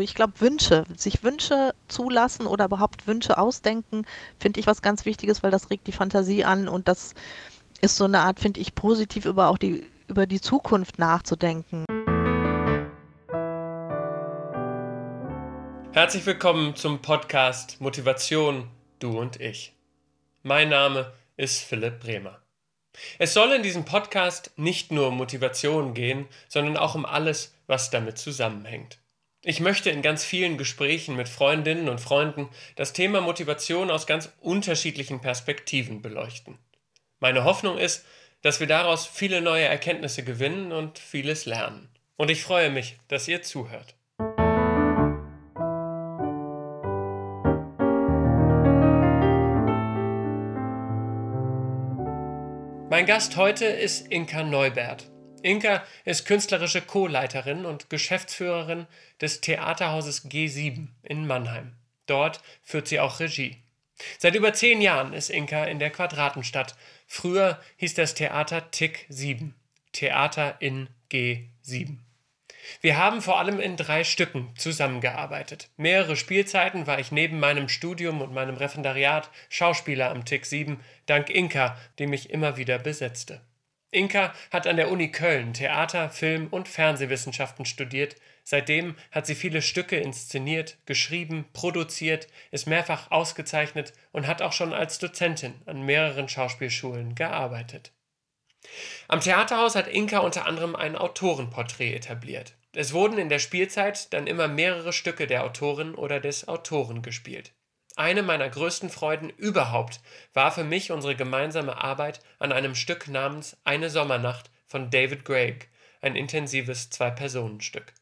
Ich glaube, Wünsche, sich Wünsche zulassen oder überhaupt Wünsche ausdenken, finde ich was ganz Wichtiges, weil das regt die Fantasie an und das ist so eine Art, finde ich, positiv über auch die, über die Zukunft nachzudenken. Herzlich willkommen zum Podcast Motivation, du und ich. Mein Name ist Philipp Bremer. Es soll in diesem Podcast nicht nur um Motivation gehen, sondern auch um alles, was damit zusammenhängt. Ich möchte in ganz vielen Gesprächen mit Freundinnen und Freunden das Thema Motivation aus ganz unterschiedlichen Perspektiven beleuchten. Meine Hoffnung ist, dass wir daraus viele neue Erkenntnisse gewinnen und vieles lernen. Und ich freue mich, dass ihr zuhört. Mein Gast heute ist Inka Neubert. Inka ist künstlerische Co-Leiterin und Geschäftsführerin des Theaterhauses G7 in Mannheim. Dort führt sie auch Regie. Seit über zehn Jahren ist Inka in der Quadratenstadt. Früher hieß das Theater Tick 7. Theater in G7. Wir haben vor allem in drei Stücken zusammengearbeitet. Mehrere Spielzeiten war ich neben meinem Studium und meinem Referendariat Schauspieler am Tick 7, dank Inka, die mich immer wieder besetzte. Inka hat an der Uni Köln Theater, Film und Fernsehwissenschaften studiert. Seitdem hat sie viele Stücke inszeniert, geschrieben, produziert, ist mehrfach ausgezeichnet und hat auch schon als Dozentin an mehreren Schauspielschulen gearbeitet. Am Theaterhaus hat Inka unter anderem ein Autorenporträt etabliert. Es wurden in der Spielzeit dann immer mehrere Stücke der Autorin oder des Autoren gespielt. Eine meiner größten Freuden überhaupt war für mich unsere gemeinsame Arbeit an einem Stück namens Eine Sommernacht von David Gregg, ein intensives Zwei-Personen-Stück.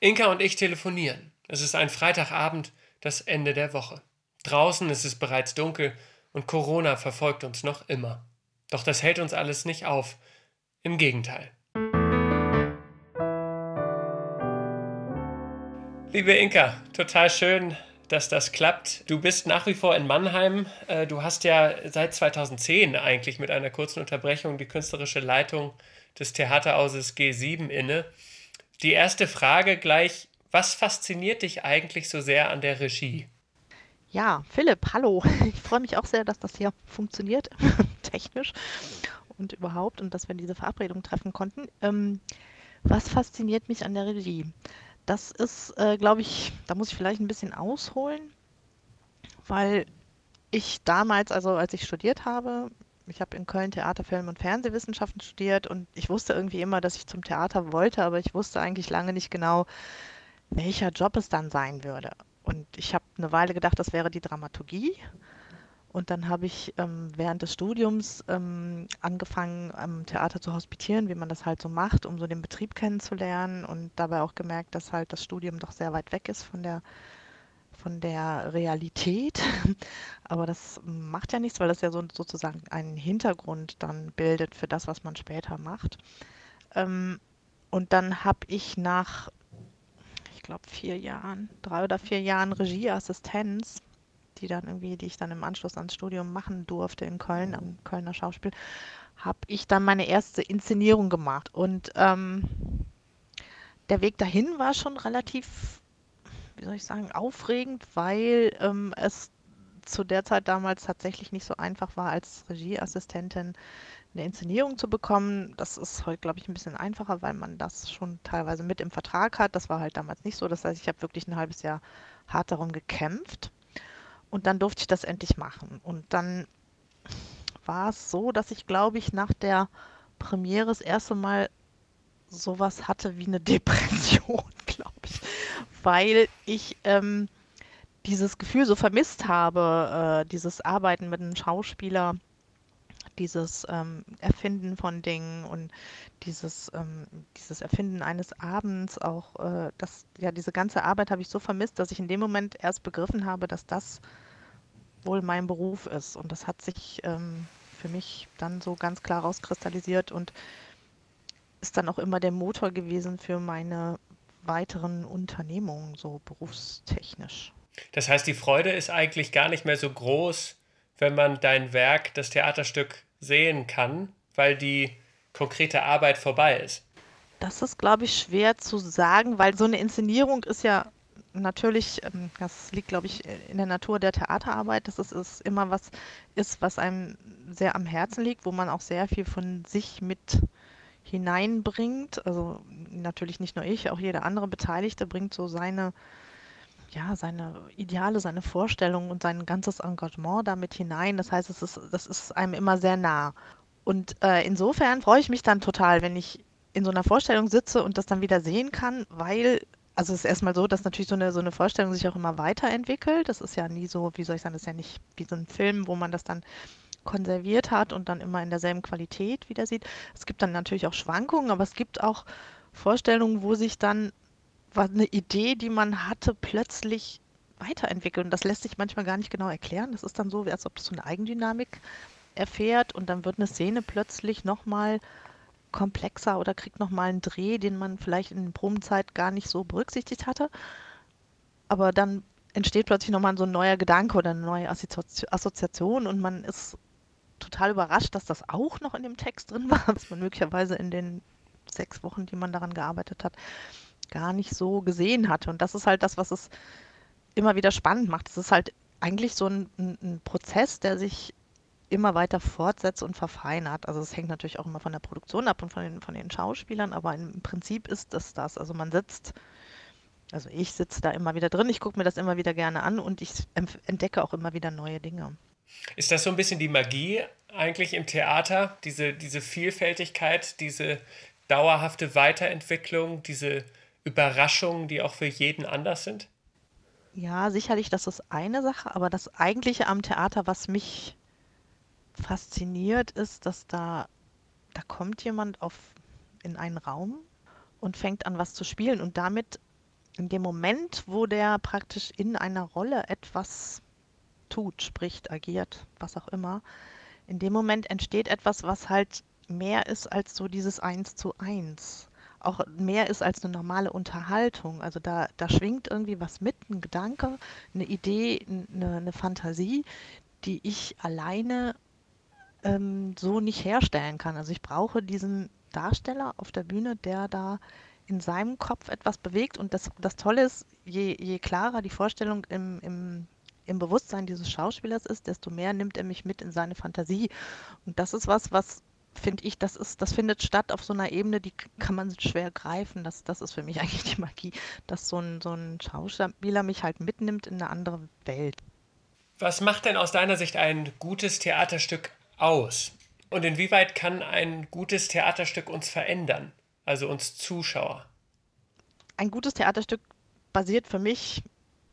Inka und ich telefonieren. Es ist ein Freitagabend, das Ende der Woche. Draußen ist es bereits dunkel und Corona verfolgt uns noch immer. Doch das hält uns alles nicht auf. Im Gegenteil. Liebe Inka, total schön, dass das klappt. Du bist nach wie vor in Mannheim. Äh, du hast ja seit 2010 eigentlich mit einer kurzen Unterbrechung die künstlerische Leitung des Theaterhauses G7 inne. Die erste Frage gleich, was fasziniert dich eigentlich so sehr an der Regie? Ja, Philipp, hallo. Ich freue mich auch sehr, dass das hier funktioniert, technisch und überhaupt, und dass wir diese Verabredung treffen konnten. Ähm, was fasziniert mich an der Regie? Das ist, äh, glaube ich, da muss ich vielleicht ein bisschen ausholen, weil ich damals, also als ich studiert habe, ich habe in Köln Theater, Film und Fernsehwissenschaften studiert und ich wusste irgendwie immer, dass ich zum Theater wollte, aber ich wusste eigentlich lange nicht genau, welcher Job es dann sein würde. Und ich habe eine Weile gedacht, das wäre die Dramaturgie. Und dann habe ich ähm, während des Studiums ähm, angefangen, am Theater zu hospitieren, wie man das halt so macht, um so den Betrieb kennenzulernen und dabei auch gemerkt, dass halt das Studium doch sehr weit weg ist von der, von der Realität. Aber das macht ja nichts, weil das ja so, sozusagen einen Hintergrund dann bildet für das, was man später macht. Ähm, und dann habe ich nach, ich glaube, vier Jahren, drei oder vier Jahren Regieassistenz, die dann irgendwie, die ich dann im Anschluss ans Studium machen durfte in Köln, am Kölner Schauspiel, habe ich dann meine erste Inszenierung gemacht. Und ähm, der Weg dahin war schon relativ, wie soll ich sagen, aufregend, weil ähm, es zu der Zeit damals tatsächlich nicht so einfach war, als Regieassistentin eine Inszenierung zu bekommen. Das ist heute, glaube ich, ein bisschen einfacher, weil man das schon teilweise mit im Vertrag hat. Das war halt damals nicht so. Das heißt, ich habe wirklich ein halbes Jahr hart darum gekämpft. Und dann durfte ich das endlich machen. Und dann war es so, dass ich, glaube ich, nach der Premiere das erste Mal sowas hatte wie eine Depression, glaube ich, weil ich ähm, dieses Gefühl so vermisst habe, äh, dieses Arbeiten mit einem Schauspieler, dieses ähm, Erfinden von Dingen und dieses, ähm, dieses Erfinden eines Abends, auch äh, das, ja, diese ganze Arbeit habe ich so vermisst, dass ich in dem Moment erst begriffen habe, dass das wohl mein Beruf ist. Und das hat sich ähm, für mich dann so ganz klar rauskristallisiert und ist dann auch immer der Motor gewesen für meine weiteren Unternehmungen, so berufstechnisch. Das heißt, die Freude ist eigentlich gar nicht mehr so groß, wenn man dein Werk, das Theaterstück sehen kann, weil die konkrete Arbeit vorbei ist. Das ist, glaube ich, schwer zu sagen, weil so eine Inszenierung ist ja natürlich, ähm, das liegt, glaube ich, in der Natur der Theaterarbeit, dass es ist immer was ist, was einem sehr am Herzen liegt, wo man auch sehr viel von sich mit hineinbringt. Also natürlich nicht nur ich, auch jeder andere Beteiligte bringt so seine, ja, seine Ideale, seine Vorstellungen und sein ganzes Engagement damit hinein. Das heißt, es ist, das ist einem immer sehr nah. Und äh, insofern freue ich mich dann total, wenn ich in so einer Vorstellung sitze und das dann wieder sehen kann, weil also es ist erstmal so, dass natürlich so eine, so eine Vorstellung sich auch immer weiterentwickelt. Das ist ja nie so, wie soll ich sagen, das ist ja nicht wie so ein Film, wo man das dann konserviert hat und dann immer in derselben Qualität wieder sieht. Es gibt dann natürlich auch Schwankungen, aber es gibt auch Vorstellungen, wo sich dann eine Idee, die man hatte, plötzlich weiterentwickelt. Und das lässt sich manchmal gar nicht genau erklären. Das ist dann so, als ob das so eine Eigendynamik erfährt und dann wird eine Szene plötzlich nochmal komplexer oder kriegt nochmal einen Dreh, den man vielleicht in der Probenzeit gar nicht so berücksichtigt hatte. Aber dann entsteht plötzlich nochmal so ein neuer Gedanke oder eine neue Assoziation und man ist total überrascht, dass das auch noch in dem Text drin war, was man möglicherweise in den sechs Wochen, die man daran gearbeitet hat, gar nicht so gesehen hatte. Und das ist halt das, was es immer wieder spannend macht. Es ist halt eigentlich so ein, ein Prozess, der sich immer weiter fortsetzt und verfeinert. Also es hängt natürlich auch immer von der Produktion ab und von den, von den Schauspielern, aber im Prinzip ist es das. Also man sitzt, also ich sitze da immer wieder drin, ich gucke mir das immer wieder gerne an und ich entdecke auch immer wieder neue Dinge. Ist das so ein bisschen die Magie eigentlich im Theater, diese, diese Vielfältigkeit, diese dauerhafte Weiterentwicklung, diese Überraschungen, die auch für jeden anders sind? Ja, sicherlich, das ist eine Sache, aber das eigentliche am Theater, was mich fasziniert, ist, dass da, da kommt jemand auf, in einen Raum und fängt an, was zu spielen und damit in dem Moment, wo der praktisch in einer Rolle etwas tut, spricht, agiert, was auch immer, in dem Moment entsteht etwas, was halt mehr ist als so dieses Eins zu eins. Auch mehr ist als eine normale Unterhaltung. Also da, da schwingt irgendwie was mit, ein Gedanke, eine Idee, eine, eine Fantasie, die ich alleine ähm, so nicht herstellen kann. Also ich brauche diesen Darsteller auf der Bühne, der da in seinem Kopf etwas bewegt. Und das, das Tolle ist, je, je klarer die Vorstellung im, im, im Bewusstsein dieses Schauspielers ist, desto mehr nimmt er mich mit in seine Fantasie. Und das ist was, was finde ich, das ist, das findet statt auf so einer Ebene, die kann man schwer greifen. Das, das ist für mich eigentlich die Magie, dass so ein, so ein Schauspieler mich halt mitnimmt in eine andere Welt. Was macht denn aus deiner Sicht ein gutes Theaterstück aus? Und inwieweit kann ein gutes Theaterstück uns verändern, also uns Zuschauer? Ein gutes Theaterstück basiert für mich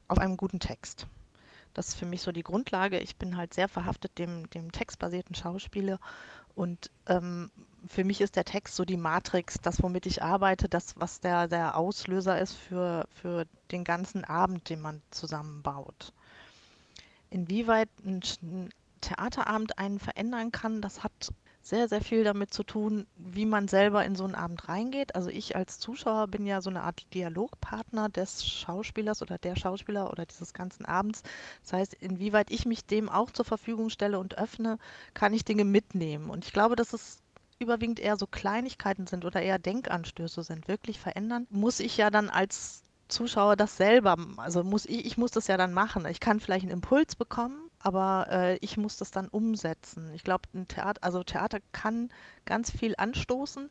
auf einem guten Text. Das ist für mich so die Grundlage. Ich bin halt sehr verhaftet dem, dem textbasierten Schauspiele und ähm, für mich ist der Text so die Matrix, das, womit ich arbeite, das, was der, der Auslöser ist für, für den ganzen Abend, den man zusammenbaut. Inwieweit ein Theaterabend einen verändern kann, das hat sehr, sehr viel damit zu tun, wie man selber in so einen Abend reingeht. Also ich als Zuschauer bin ja so eine Art Dialogpartner des Schauspielers oder der Schauspieler oder dieses ganzen Abends. Das heißt, inwieweit ich mich dem auch zur Verfügung stelle und öffne, kann ich Dinge mitnehmen. Und ich glaube, dass es überwiegend eher so Kleinigkeiten sind oder eher Denkanstöße sind. Wirklich verändern muss ich ja dann als Zuschauer das selber, also muss ich, ich muss das ja dann machen. Ich kann vielleicht einen Impuls bekommen, aber äh, ich muss das dann umsetzen. Ich glaube, ein Theater, also Theater kann ganz viel anstoßen.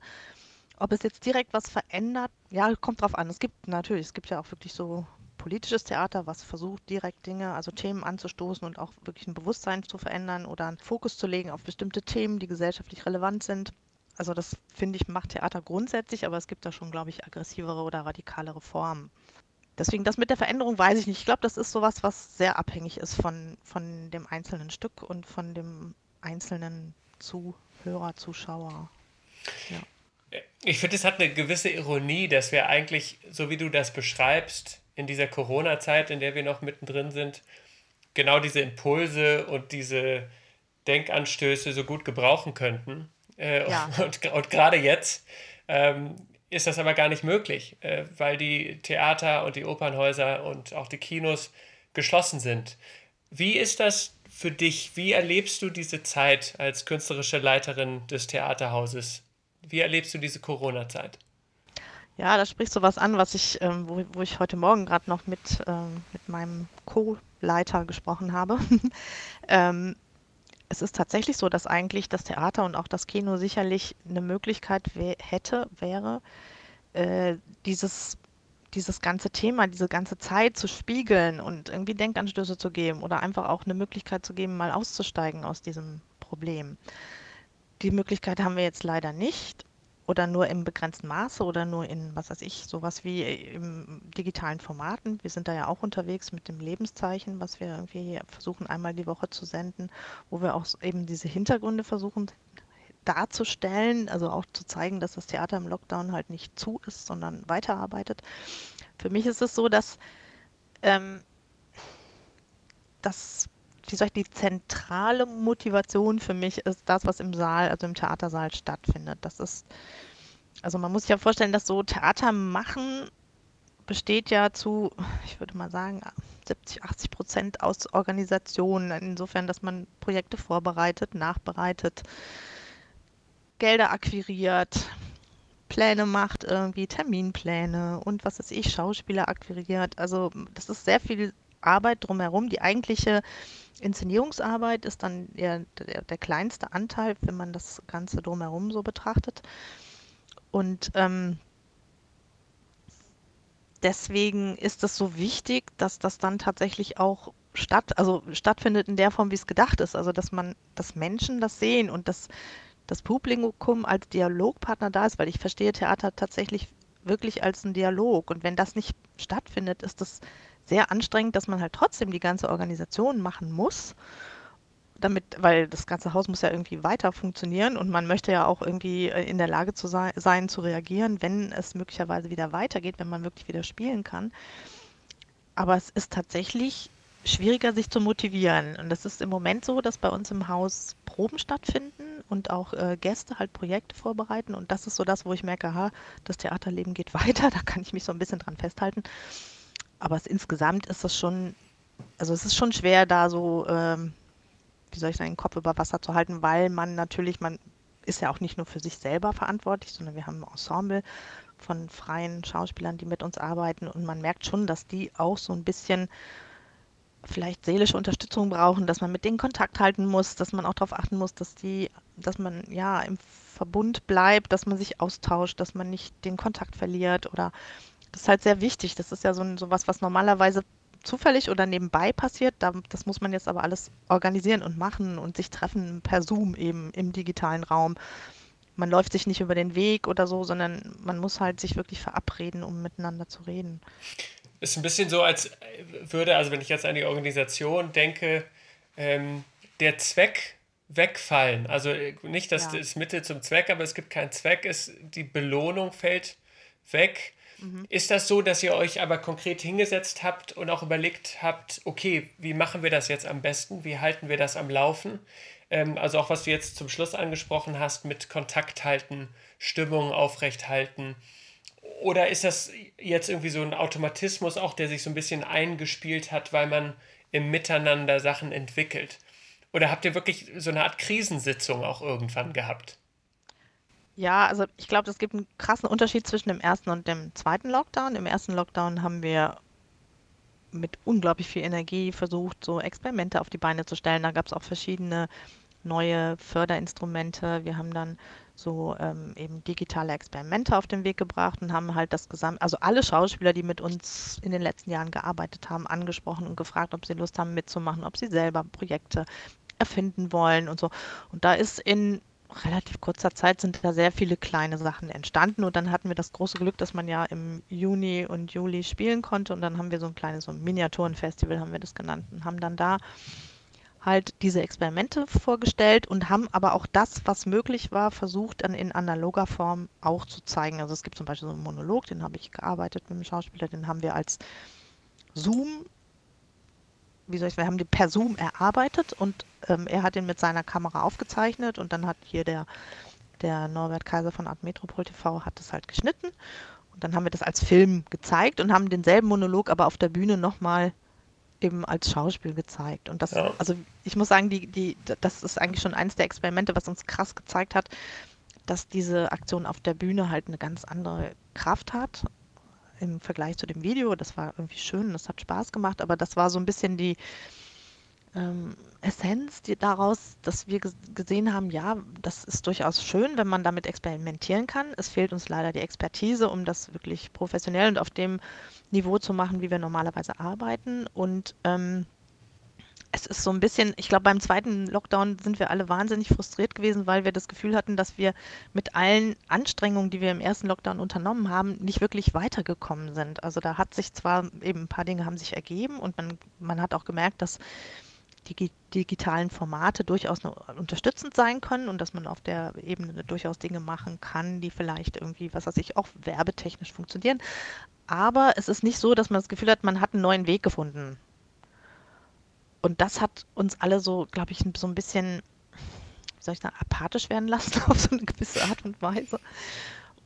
Ob es jetzt direkt was verändert, ja, kommt drauf an. Es gibt natürlich, es gibt ja auch wirklich so politisches Theater, was versucht, direkt Dinge, also Themen anzustoßen und auch wirklich ein Bewusstsein zu verändern oder einen Fokus zu legen auf bestimmte Themen, die gesellschaftlich relevant sind. Also das finde ich macht Theater grundsätzlich, aber es gibt da schon, glaube ich, aggressivere oder radikalere Formen. Deswegen das mit der Veränderung weiß ich nicht. Ich glaube, das ist sowas, was sehr abhängig ist von, von dem einzelnen Stück und von dem einzelnen Zuhörer, Zuschauer. Ja. Ich finde, es hat eine gewisse Ironie, dass wir eigentlich, so wie du das beschreibst, in dieser Corona-Zeit, in der wir noch mittendrin sind, genau diese Impulse und diese Denkanstöße so gut gebrauchen könnten. Äh, ja. Und, und gerade jetzt ähm, ist das aber gar nicht möglich, äh, weil die Theater und die Opernhäuser und auch die Kinos geschlossen sind. Wie ist das für dich? Wie erlebst du diese Zeit als künstlerische Leiterin des Theaterhauses? Wie erlebst du diese Corona-Zeit? Ja, da sprichst du was an, was ich, ähm, wo, wo ich heute Morgen gerade noch mit, ähm, mit meinem Co-Leiter gesprochen habe. ähm, es ist tatsächlich so, dass eigentlich das Theater und auch das Kino sicherlich eine Möglichkeit hätte, wäre, äh, dieses, dieses ganze Thema, diese ganze Zeit zu spiegeln und irgendwie Denkanstöße zu geben oder einfach auch eine Möglichkeit zu geben, mal auszusteigen aus diesem Problem. Die Möglichkeit haben wir jetzt leider nicht oder nur im begrenzten Maße oder nur in, was weiß ich, sowas wie im digitalen Formaten. Wir sind da ja auch unterwegs mit dem Lebenszeichen, was wir irgendwie versuchen einmal die Woche zu senden, wo wir auch eben diese Hintergründe versuchen darzustellen, also auch zu zeigen, dass das Theater im Lockdown halt nicht zu ist, sondern weiterarbeitet. Für mich ist es so, dass ähm, das wie die zentrale Motivation für mich ist das, was im Saal, also im Theatersaal stattfindet. Das ist, also man muss sich ja vorstellen, dass so Theater machen besteht ja zu, ich würde mal sagen, 70, 80 Prozent aus Organisationen. Insofern, dass man Projekte vorbereitet, nachbereitet, Gelder akquiriert, Pläne macht, irgendwie Terminpläne und was weiß ich, Schauspieler akquiriert. Also das ist sehr viel Arbeit drumherum. Die eigentliche Inszenierungsarbeit ist dann eher der, der kleinste Anteil, wenn man das Ganze drumherum so betrachtet. Und ähm, deswegen ist es so wichtig, dass das dann tatsächlich auch statt, also stattfindet in der Form, wie es gedacht ist. Also dass man, dass Menschen das sehen und dass das Publikum als Dialogpartner da ist, weil ich verstehe Theater tatsächlich wirklich als ein Dialog. Und wenn das nicht stattfindet, ist das sehr anstrengend, dass man halt trotzdem die ganze Organisation machen muss, damit, weil das ganze Haus muss ja irgendwie weiter funktionieren und man möchte ja auch irgendwie äh, in der Lage zu sein, sein zu reagieren, wenn es möglicherweise wieder weitergeht, wenn man wirklich wieder spielen kann. Aber es ist tatsächlich schwieriger, sich zu motivieren. Und es ist im Moment so, dass bei uns im Haus Proben stattfinden und auch äh, Gäste halt Projekte vorbereiten. Und das ist so das, wo ich merke, ha, das Theaterleben geht weiter. Da kann ich mich so ein bisschen dran festhalten. Aber es, insgesamt ist das schon, also es ist schon schwer, da so, ähm, wie soll ich sagen, den Kopf über Wasser zu halten, weil man natürlich, man ist ja auch nicht nur für sich selber verantwortlich, sondern wir haben ein Ensemble von freien Schauspielern, die mit uns arbeiten. Und man merkt schon, dass die auch so ein bisschen vielleicht seelische Unterstützung brauchen, dass man mit denen Kontakt halten muss, dass man auch darauf achten muss, dass die, dass man ja im Verbund bleibt, dass man sich austauscht, dass man nicht den Kontakt verliert oder das ist halt sehr wichtig. Das ist ja so, so was, was normalerweise zufällig oder nebenbei passiert. Das muss man jetzt aber alles organisieren und machen und sich treffen per Zoom eben im digitalen Raum. Man läuft sich nicht über den Weg oder so, sondern man muss halt sich wirklich verabreden, um miteinander zu reden. Ist ein bisschen so, als würde, also wenn ich jetzt an die Organisation denke, ähm, der Zweck wegfallen. Also nicht das, ja. das Mittel zum Zweck, aber es gibt keinen Zweck, es, die Belohnung fällt weg. Mhm. Ist das so, dass ihr euch aber konkret hingesetzt habt und auch überlegt habt, okay, wie machen wir das jetzt am besten? Wie halten wir das am Laufen? Ähm, also auch was du jetzt zum Schluss angesprochen hast mit Kontakt halten, Stimmung aufrecht halten. Oder ist das jetzt irgendwie so ein Automatismus auch, der sich so ein bisschen eingespielt hat, weil man im Miteinander Sachen entwickelt? Oder habt ihr wirklich so eine Art Krisensitzung auch irgendwann gehabt? Ja, also ich glaube, es gibt einen krassen Unterschied zwischen dem ersten und dem zweiten Lockdown. Im ersten Lockdown haben wir mit unglaublich viel Energie versucht, so Experimente auf die Beine zu stellen. Da gab es auch verschiedene neue Förderinstrumente. Wir haben dann so ähm, eben digitale Experimente auf den Weg gebracht und haben halt das gesamt, also alle Schauspieler, die mit uns in den letzten Jahren gearbeitet haben, angesprochen und gefragt, ob sie Lust haben mitzumachen, ob sie selber Projekte erfinden wollen und so. Und da ist in relativ kurzer Zeit sind da sehr viele kleine Sachen entstanden und dann hatten wir das große Glück, dass man ja im Juni und Juli spielen konnte und dann haben wir so ein kleines so ein Miniaturenfestival haben wir das genannt und haben dann da halt diese Experimente vorgestellt und haben aber auch das, was möglich war, versucht dann in analoger Form auch zu zeigen. Also es gibt zum Beispiel so einen Monolog, den habe ich gearbeitet mit dem Schauspieler, den haben wir als Zoom wie soll ich, wir haben den per Zoom erarbeitet und ähm, er hat ihn mit seiner Kamera aufgezeichnet und dann hat hier der, der Norbert Kaiser von Art Metropol TV hat das halt geschnitten und dann haben wir das als Film gezeigt und haben denselben Monolog aber auf der Bühne nochmal eben als Schauspiel gezeigt. Und das, ja. also ich muss sagen, die, die, das ist eigentlich schon eines der Experimente, was uns krass gezeigt hat, dass diese Aktion auf der Bühne halt eine ganz andere Kraft hat im Vergleich zu dem Video. Das war irgendwie schön, das hat Spaß gemacht, aber das war so ein bisschen die ähm, Essenz die daraus, dass wir gesehen haben, ja, das ist durchaus schön, wenn man damit experimentieren kann. Es fehlt uns leider die Expertise, um das wirklich professionell und auf dem Niveau zu machen, wie wir normalerweise arbeiten. Und ähm, es ist so ein bisschen, ich glaube, beim zweiten Lockdown sind wir alle wahnsinnig frustriert gewesen, weil wir das Gefühl hatten, dass wir mit allen Anstrengungen, die wir im ersten Lockdown unternommen haben, nicht wirklich weitergekommen sind. Also da hat sich zwar eben ein paar Dinge haben sich ergeben und man, man hat auch gemerkt, dass die digitalen Formate durchaus unterstützend sein können und dass man auf der Ebene durchaus Dinge machen kann, die vielleicht irgendwie, was weiß ich, auch werbetechnisch funktionieren. Aber es ist nicht so, dass man das Gefühl hat, man hat einen neuen Weg gefunden. Und das hat uns alle so, glaube ich, so ein bisschen, wie soll ich sagen, apathisch werden lassen auf so eine gewisse Art und Weise.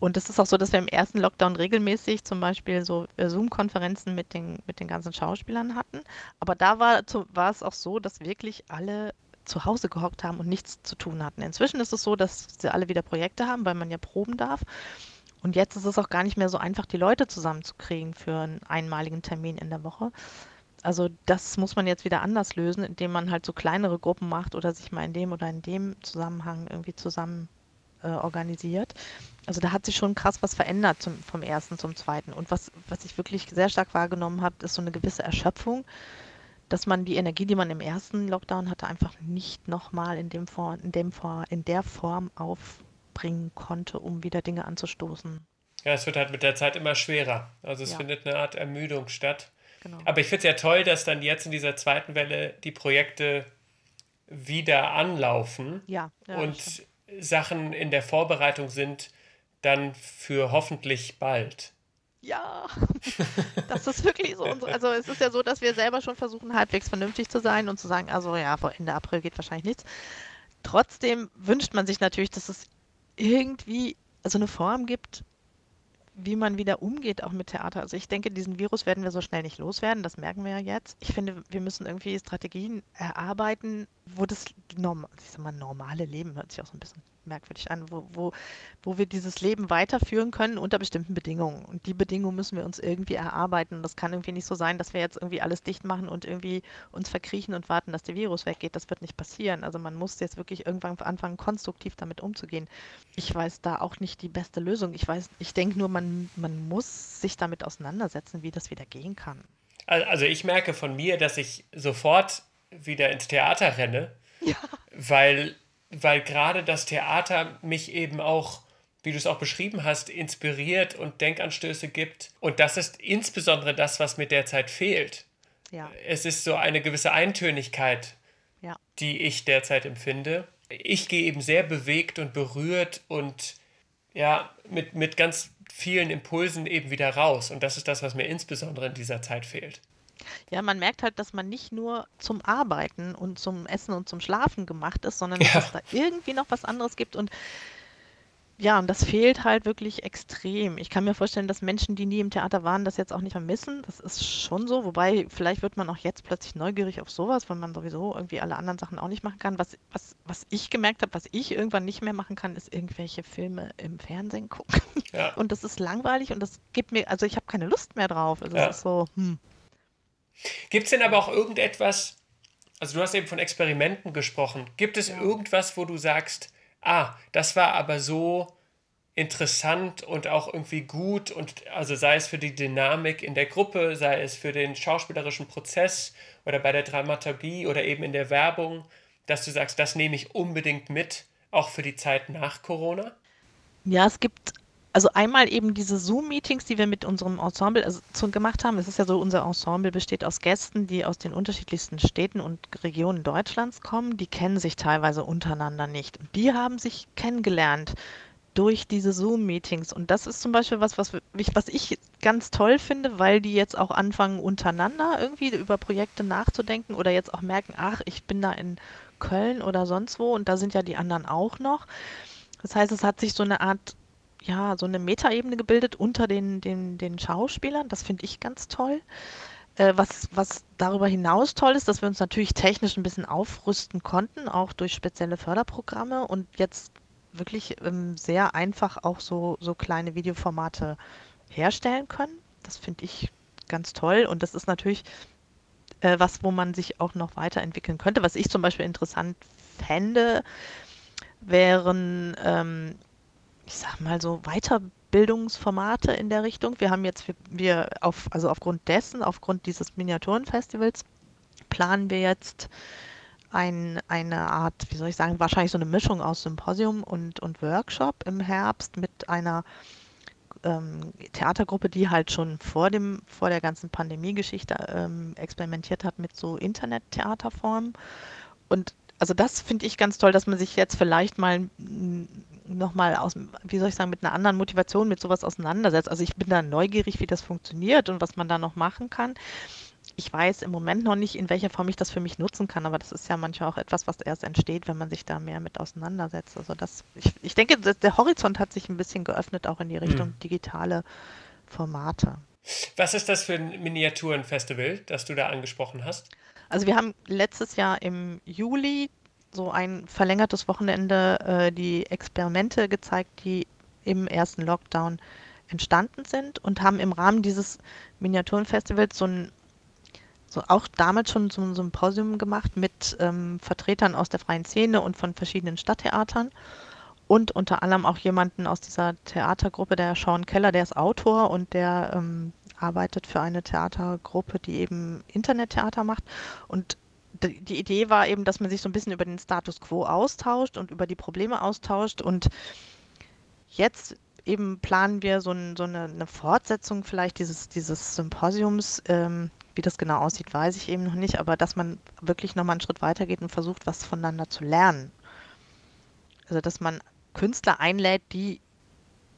Und es ist auch so, dass wir im ersten Lockdown regelmäßig zum Beispiel so äh, Zoom-Konferenzen mit den, mit den ganzen Schauspielern hatten. Aber da war, war es auch so, dass wirklich alle zu Hause gehockt haben und nichts zu tun hatten. Inzwischen ist es so, dass sie alle wieder Projekte haben, weil man ja proben darf. Und jetzt ist es auch gar nicht mehr so einfach, die Leute zusammenzukriegen für einen einmaligen Termin in der Woche. Also das muss man jetzt wieder anders lösen, indem man halt so kleinere Gruppen macht oder sich mal in dem oder in dem Zusammenhang irgendwie zusammen äh, organisiert. Also da hat sich schon krass was verändert zum, vom ersten zum zweiten. Und was, was ich wirklich sehr stark wahrgenommen habe, ist so eine gewisse Erschöpfung, dass man die Energie, die man im ersten Lockdown hatte, einfach nicht nochmal in, dem in, dem in der Form aufbringen konnte, um wieder Dinge anzustoßen. Ja, es wird halt mit der Zeit immer schwerer. Also es ja. findet eine Art Ermüdung statt. Genau. Aber ich finde es ja toll, dass dann jetzt in dieser zweiten Welle die Projekte wieder anlaufen ja, ja und Sachen in der Vorbereitung sind, dann für hoffentlich bald. Ja, das ist wirklich so. Also es ist ja so, dass wir selber schon versuchen, halbwegs vernünftig zu sein und zu sagen, also ja, vor Ende April geht wahrscheinlich nichts. Trotzdem wünscht man sich natürlich, dass es irgendwie so eine Form gibt, wie man wieder umgeht, auch mit Theater. Also ich denke, diesen Virus werden wir so schnell nicht loswerden, das merken wir ja jetzt. Ich finde, wir müssen irgendwie Strategien erarbeiten, wo das norm mal, normale Leben hört sich auch so ein bisschen merkwürdig an, wo, wo, wo wir dieses Leben weiterführen können unter bestimmten Bedingungen. Und die Bedingungen müssen wir uns irgendwie erarbeiten. Das kann irgendwie nicht so sein, dass wir jetzt irgendwie alles dicht machen und irgendwie uns verkriechen und warten, dass der Virus weggeht. Das wird nicht passieren. Also man muss jetzt wirklich irgendwann anfangen, konstruktiv damit umzugehen. Ich weiß da auch nicht die beste Lösung. Ich weiß, ich denke nur, man, man muss sich damit auseinandersetzen, wie das wieder gehen kann. Also ich merke von mir, dass ich sofort wieder ins Theater renne, ja. weil weil gerade das Theater mich eben auch, wie du es auch beschrieben hast, inspiriert und Denkanstöße gibt. Und das ist insbesondere das, was mir derzeit fehlt. Ja. Es ist so eine gewisse Eintönigkeit, ja. die ich derzeit empfinde. Ich gehe eben sehr bewegt und berührt und ja, mit, mit ganz vielen Impulsen eben wieder raus. Und das ist das, was mir insbesondere in dieser Zeit fehlt. Ja, man merkt halt, dass man nicht nur zum Arbeiten und zum Essen und zum Schlafen gemacht ist, sondern dass es da irgendwie noch was anderes gibt und ja, und das fehlt halt wirklich extrem. Ich kann mir vorstellen, dass Menschen, die nie im Theater waren, das jetzt auch nicht vermissen. Das ist schon so. Wobei, vielleicht wird man auch jetzt plötzlich neugierig auf sowas, weil man sowieso irgendwie alle anderen Sachen auch nicht machen kann. Was, was, was ich gemerkt habe, was ich irgendwann nicht mehr machen kann, ist irgendwelche Filme im Fernsehen gucken. Ja. Und das ist langweilig und das gibt mir, also ich habe keine Lust mehr drauf. Also ja. es ist so, hm. Gibt es denn aber auch irgendetwas, also du hast eben von Experimenten gesprochen, gibt es ja. irgendwas, wo du sagst, ah, das war aber so interessant und auch irgendwie gut und also sei es für die Dynamik in der Gruppe, sei es für den schauspielerischen Prozess oder bei der Dramaturgie oder eben in der Werbung, dass du sagst, das nehme ich unbedingt mit, auch für die Zeit nach Corona? Ja, es gibt also einmal eben diese Zoom-Meetings, die wir mit unserem Ensemble also zu, gemacht haben. Es ist ja so, unser Ensemble besteht aus Gästen, die aus den unterschiedlichsten Städten und Regionen Deutschlands kommen. Die kennen sich teilweise untereinander nicht. Die haben sich kennengelernt durch diese Zoom-Meetings. Und das ist zum Beispiel was, was ich, was ich ganz toll finde, weil die jetzt auch anfangen, untereinander irgendwie über Projekte nachzudenken oder jetzt auch merken, ach, ich bin da in Köln oder sonst wo und da sind ja die anderen auch noch. Das heißt, es hat sich so eine Art ja, so eine Metaebene gebildet unter den, den, den Schauspielern. Das finde ich ganz toll. Äh, was, was darüber hinaus toll ist, dass wir uns natürlich technisch ein bisschen aufrüsten konnten, auch durch spezielle Förderprogramme und jetzt wirklich ähm, sehr einfach auch so, so kleine Videoformate herstellen können. Das finde ich ganz toll und das ist natürlich äh, was, wo man sich auch noch weiterentwickeln könnte. Was ich zum Beispiel interessant fände, wären, ähm, ich sag mal so Weiterbildungsformate in der Richtung. Wir haben jetzt, wir, wir auf, also aufgrund dessen, aufgrund dieses Miniaturenfestivals, planen wir jetzt ein, eine Art, wie soll ich sagen, wahrscheinlich so eine Mischung aus Symposium und, und Workshop im Herbst mit einer ähm, Theatergruppe, die halt schon vor dem, vor der ganzen Pandemie-Geschichte ähm, experimentiert hat mit so Internet-Theaterformen. Und also das finde ich ganz toll, dass man sich jetzt vielleicht mal nochmal aus, wie soll ich sagen, mit einer anderen Motivation mit sowas auseinandersetzt. Also ich bin da neugierig, wie das funktioniert und was man da noch machen kann ich weiß im Moment noch nicht, in welcher Form ich das für mich nutzen kann, aber das ist ja manchmal auch etwas, was erst entsteht, wenn man sich da mehr mit auseinandersetzt. Also das, ich, ich denke, der Horizont hat sich ein bisschen geöffnet, auch in die Richtung hm. digitale Formate. Was ist das für ein Miniaturenfestival, das du da angesprochen hast? Also wir haben letztes Jahr im Juli so ein verlängertes Wochenende äh, die Experimente gezeigt, die im ersten Lockdown entstanden sind und haben im Rahmen dieses Miniaturenfestivals so ein so auch damals schon so ein Symposium gemacht mit ähm, Vertretern aus der freien Szene und von verschiedenen Stadttheatern und unter anderem auch jemanden aus dieser Theatergruppe, der Sean Keller, der ist Autor und der ähm, arbeitet für eine Theatergruppe, die eben Internettheater macht. Und die Idee war eben, dass man sich so ein bisschen über den Status quo austauscht und über die Probleme austauscht. Und jetzt eben planen wir so, ein, so eine, eine, Fortsetzung vielleicht dieses, dieses Symposiums ähm, wie das genau aussieht, weiß ich eben noch nicht, aber dass man wirklich nochmal einen Schritt weiter geht und versucht, was voneinander zu lernen. Also, dass man Künstler einlädt, die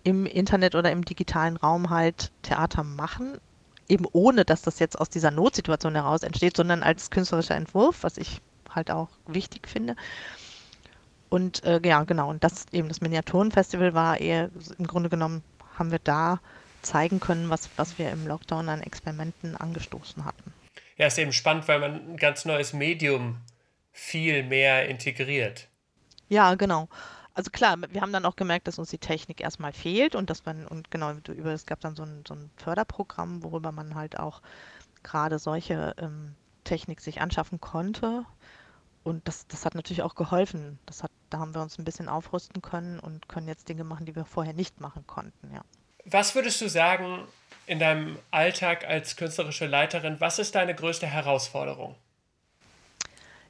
im Internet oder im digitalen Raum halt Theater machen, eben ohne, dass das jetzt aus dieser Notsituation heraus entsteht, sondern als künstlerischer Entwurf, was ich halt auch wichtig finde. Und äh, ja, genau, und das eben das Miniaturenfestival war eher im Grunde genommen, haben wir da zeigen können, was, was wir im Lockdown an Experimenten angestoßen hatten. Ja, ist eben spannend, weil man ein ganz neues Medium viel mehr integriert. Ja, genau. Also klar, wir haben dann auch gemerkt, dass uns die Technik erstmal fehlt und dass man, und genau, über es gab dann so ein, so ein Förderprogramm, worüber man halt auch gerade solche ähm, Technik sich anschaffen konnte. Und das, das hat natürlich auch geholfen. Das hat, da haben wir uns ein bisschen aufrüsten können und können jetzt Dinge machen, die wir vorher nicht machen konnten, ja. Was würdest du sagen in deinem Alltag als künstlerische Leiterin, was ist deine größte Herausforderung?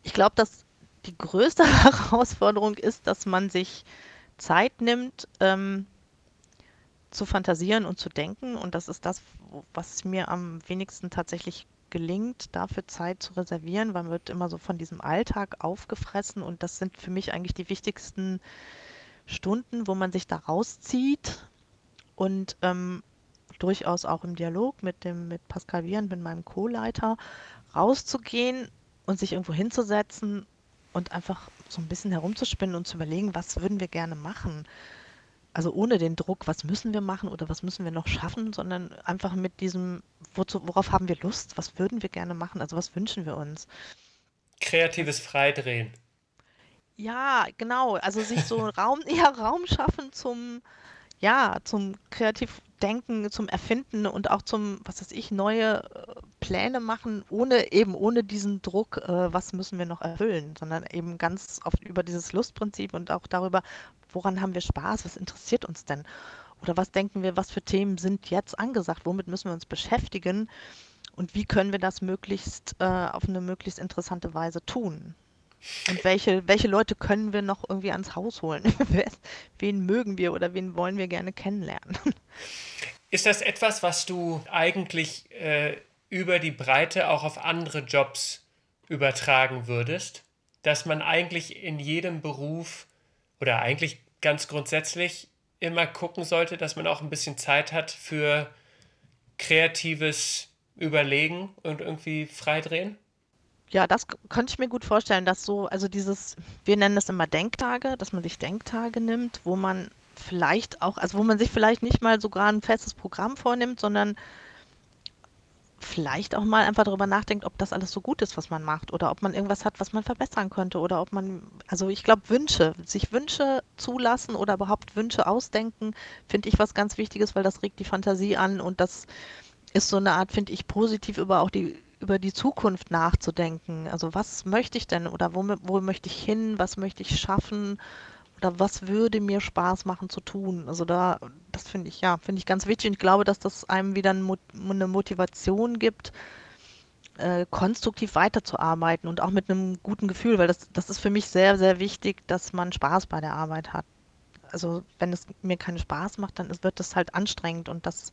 Ich glaube, dass die größte Herausforderung ist, dass man sich Zeit nimmt, ähm, zu fantasieren und zu denken. Und das ist das, was mir am wenigsten tatsächlich gelingt, dafür Zeit zu reservieren, man wird immer so von diesem Alltag aufgefressen. Und das sind für mich eigentlich die wichtigsten Stunden, wo man sich da rauszieht und ähm, durchaus auch im Dialog mit dem mit Pascal Wieland, mit meinem Co-Leiter, rauszugehen und sich irgendwo hinzusetzen und einfach so ein bisschen herumzuspinnen und zu überlegen, was würden wir gerne machen. Also ohne den Druck, was müssen wir machen oder was müssen wir noch schaffen, sondern einfach mit diesem, wozu, worauf haben wir Lust, was würden wir gerne machen, also was wünschen wir uns. Kreatives Freidrehen. Ja, genau. Also sich so Raum, ja, Raum schaffen zum, ja, zum Kreativdenken, zum Erfinden und auch zum, was weiß ich, neue äh, Pläne machen, ohne eben ohne diesen Druck, äh, was müssen wir noch erfüllen, sondern eben ganz oft über dieses Lustprinzip und auch darüber, woran haben wir Spaß, was interessiert uns denn? Oder was denken wir, was für Themen sind jetzt angesagt, womit müssen wir uns beschäftigen und wie können wir das möglichst äh, auf eine möglichst interessante Weise tun? Und welche, welche Leute können wir noch irgendwie ans Haus holen? wen mögen wir oder wen wollen wir gerne kennenlernen? Ist das etwas, was du eigentlich äh, über die Breite auch auf andere Jobs übertragen würdest? Dass man eigentlich in jedem Beruf oder eigentlich ganz grundsätzlich immer gucken sollte, dass man auch ein bisschen Zeit hat für kreatives Überlegen und irgendwie freidrehen? Ja, das könnte ich mir gut vorstellen, dass so, also dieses, wir nennen das immer Denktage, dass man sich Denktage nimmt, wo man vielleicht auch, also wo man sich vielleicht nicht mal sogar ein festes Programm vornimmt, sondern vielleicht auch mal einfach darüber nachdenkt, ob das alles so gut ist, was man macht oder ob man irgendwas hat, was man verbessern könnte oder ob man, also ich glaube, Wünsche, sich Wünsche zulassen oder überhaupt Wünsche ausdenken, finde ich was ganz Wichtiges, weil das regt die Fantasie an und das ist so eine Art, finde ich, positiv über auch die über die Zukunft nachzudenken. Also was möchte ich denn oder wo, wo möchte ich hin, was möchte ich schaffen oder was würde mir Spaß machen zu tun? Also da, das finde ich, ja, finde ich ganz wichtig und ich glaube, dass das einem wieder eine Motivation gibt, äh, konstruktiv weiterzuarbeiten und auch mit einem guten Gefühl, weil das, das ist für mich sehr, sehr wichtig, dass man Spaß bei der Arbeit hat. Also wenn es mir keinen Spaß macht, dann wird das halt anstrengend und das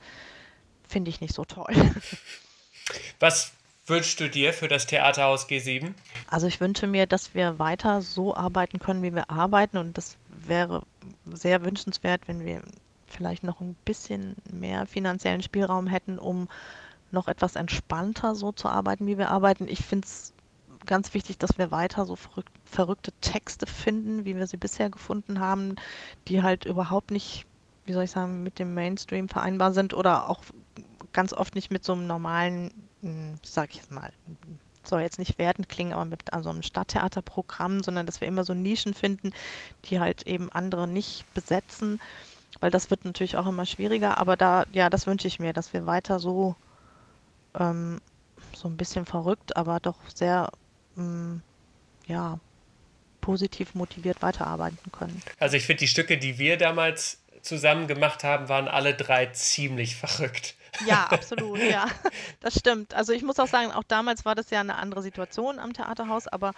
finde ich nicht so toll. Was wünschst du dir für das Theaterhaus G7? Also ich wünsche mir, dass wir weiter so arbeiten können, wie wir arbeiten und das wäre sehr wünschenswert, wenn wir vielleicht noch ein bisschen mehr finanziellen Spielraum hätten, um noch etwas entspannter so zu arbeiten, wie wir arbeiten. Ich finde es ganz wichtig, dass wir weiter so verrückt, verrückte Texte finden, wie wir sie bisher gefunden haben, die halt überhaupt nicht, wie soll ich sagen, mit dem Mainstream vereinbar sind oder auch ganz oft nicht mit so einem normalen sag ich jetzt mal, soll jetzt nicht wertend klingen, aber mit also einem Stadttheaterprogramm, sondern dass wir immer so Nischen finden, die halt eben andere nicht besetzen, weil das wird natürlich auch immer schwieriger, aber da, ja, das wünsche ich mir, dass wir weiter so, ähm, so ein bisschen verrückt, aber doch sehr, ähm, ja, positiv motiviert weiterarbeiten können. Also ich finde, die Stücke, die wir damals zusammen gemacht haben, waren alle drei ziemlich verrückt. Ja, absolut, ja. Das stimmt. Also ich muss auch sagen, auch damals war das ja eine andere Situation am Theaterhaus, aber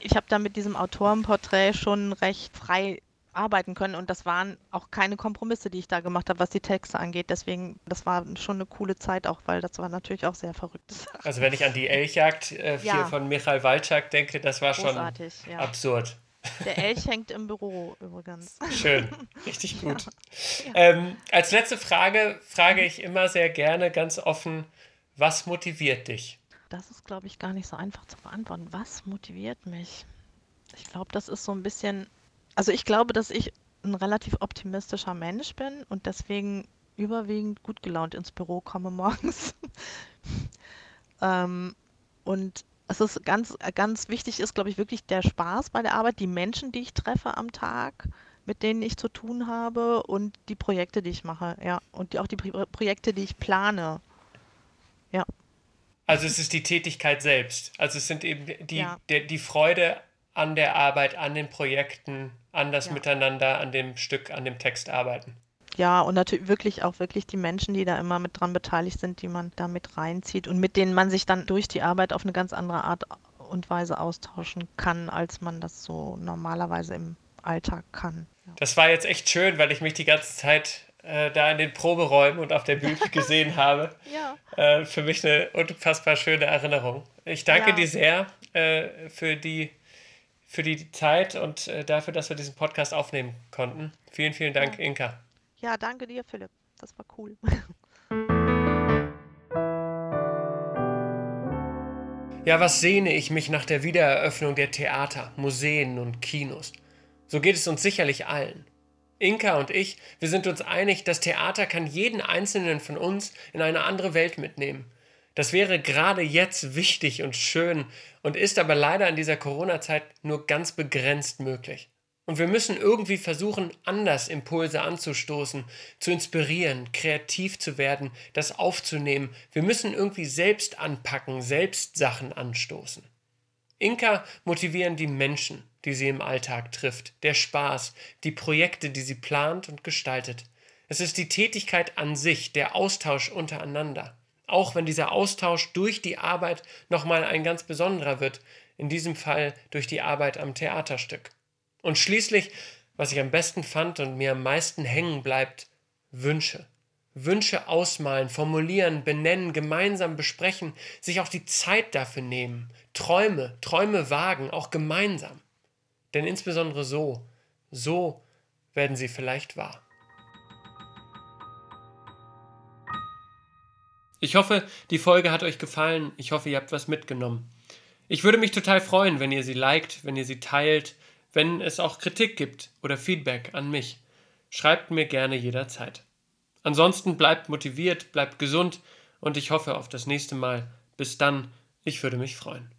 ich habe da mit diesem Autorenporträt schon recht frei arbeiten können und das waren auch keine Kompromisse, die ich da gemacht habe, was die Texte angeht. Deswegen, das war schon eine coole Zeit auch, weil das war natürlich auch sehr verrückt. Also wenn ich an die Elchjagd äh, ja. von Michael Walczak denke, das war Großartig, schon ja. absurd. Der Elch hängt im Büro übrigens. Schön, richtig gut. Ja. Ähm, als letzte Frage frage ich immer sehr gerne ganz offen, was motiviert dich? Das ist, glaube ich, gar nicht so einfach zu beantworten. Was motiviert mich? Ich glaube, das ist so ein bisschen, also ich glaube, dass ich ein relativ optimistischer Mensch bin und deswegen überwiegend gut gelaunt ins Büro komme morgens. ähm, und es ist ganz, ganz wichtig ist, glaube ich, wirklich der Spaß bei der Arbeit, die Menschen, die ich treffe am Tag, mit denen ich zu tun habe und die Projekte, die ich mache, ja. Und die, auch die Pro Projekte, die ich plane. Ja. Also es ist die Tätigkeit selbst. Also es sind eben die, ja. der, die Freude an der Arbeit, an den Projekten, an das ja. Miteinander, an dem Stück, an dem Text arbeiten. Ja, und natürlich wirklich auch wirklich die Menschen, die da immer mit dran beteiligt sind, die man da mit reinzieht und mit denen man sich dann durch die Arbeit auf eine ganz andere Art und Weise austauschen kann, als man das so normalerweise im Alltag kann. Ja. Das war jetzt echt schön, weil ich mich die ganze Zeit äh, da in den Proberäumen und auf der Bühne gesehen habe. Ja. Äh, für mich eine unfassbar schöne Erinnerung. Ich danke ja. dir sehr äh, für die für die Zeit und äh, dafür, dass wir diesen Podcast aufnehmen konnten. Vielen, vielen Dank, Inka. Ja, danke dir, Philipp. Das war cool. Ja, was sehne ich mich nach der Wiedereröffnung der Theater, Museen und Kinos? So geht es uns sicherlich allen. Inka und ich, wir sind uns einig, das Theater kann jeden einzelnen von uns in eine andere Welt mitnehmen. Das wäre gerade jetzt wichtig und schön und ist aber leider in dieser Corona-Zeit nur ganz begrenzt möglich. Und wir müssen irgendwie versuchen, anders Impulse anzustoßen, zu inspirieren, kreativ zu werden, das aufzunehmen. Wir müssen irgendwie selbst anpacken, selbst Sachen anstoßen. Inka motivieren die Menschen, die sie im Alltag trifft, der Spaß, die Projekte, die sie plant und gestaltet. Es ist die Tätigkeit an sich, der Austausch untereinander. Auch wenn dieser Austausch durch die Arbeit nochmal ein ganz besonderer wird, in diesem Fall durch die Arbeit am Theaterstück. Und schließlich, was ich am besten fand und mir am meisten hängen bleibt, Wünsche. Wünsche ausmalen, formulieren, benennen, gemeinsam besprechen, sich auch die Zeit dafür nehmen, Träume, Träume wagen, auch gemeinsam. Denn insbesondere so, so werden sie vielleicht wahr. Ich hoffe, die Folge hat euch gefallen. Ich hoffe, ihr habt was mitgenommen. Ich würde mich total freuen, wenn ihr sie liked, wenn ihr sie teilt, wenn es auch Kritik gibt oder Feedback an mich, schreibt mir gerne jederzeit. Ansonsten bleibt motiviert, bleibt gesund und ich hoffe auf das nächste Mal. Bis dann, ich würde mich freuen.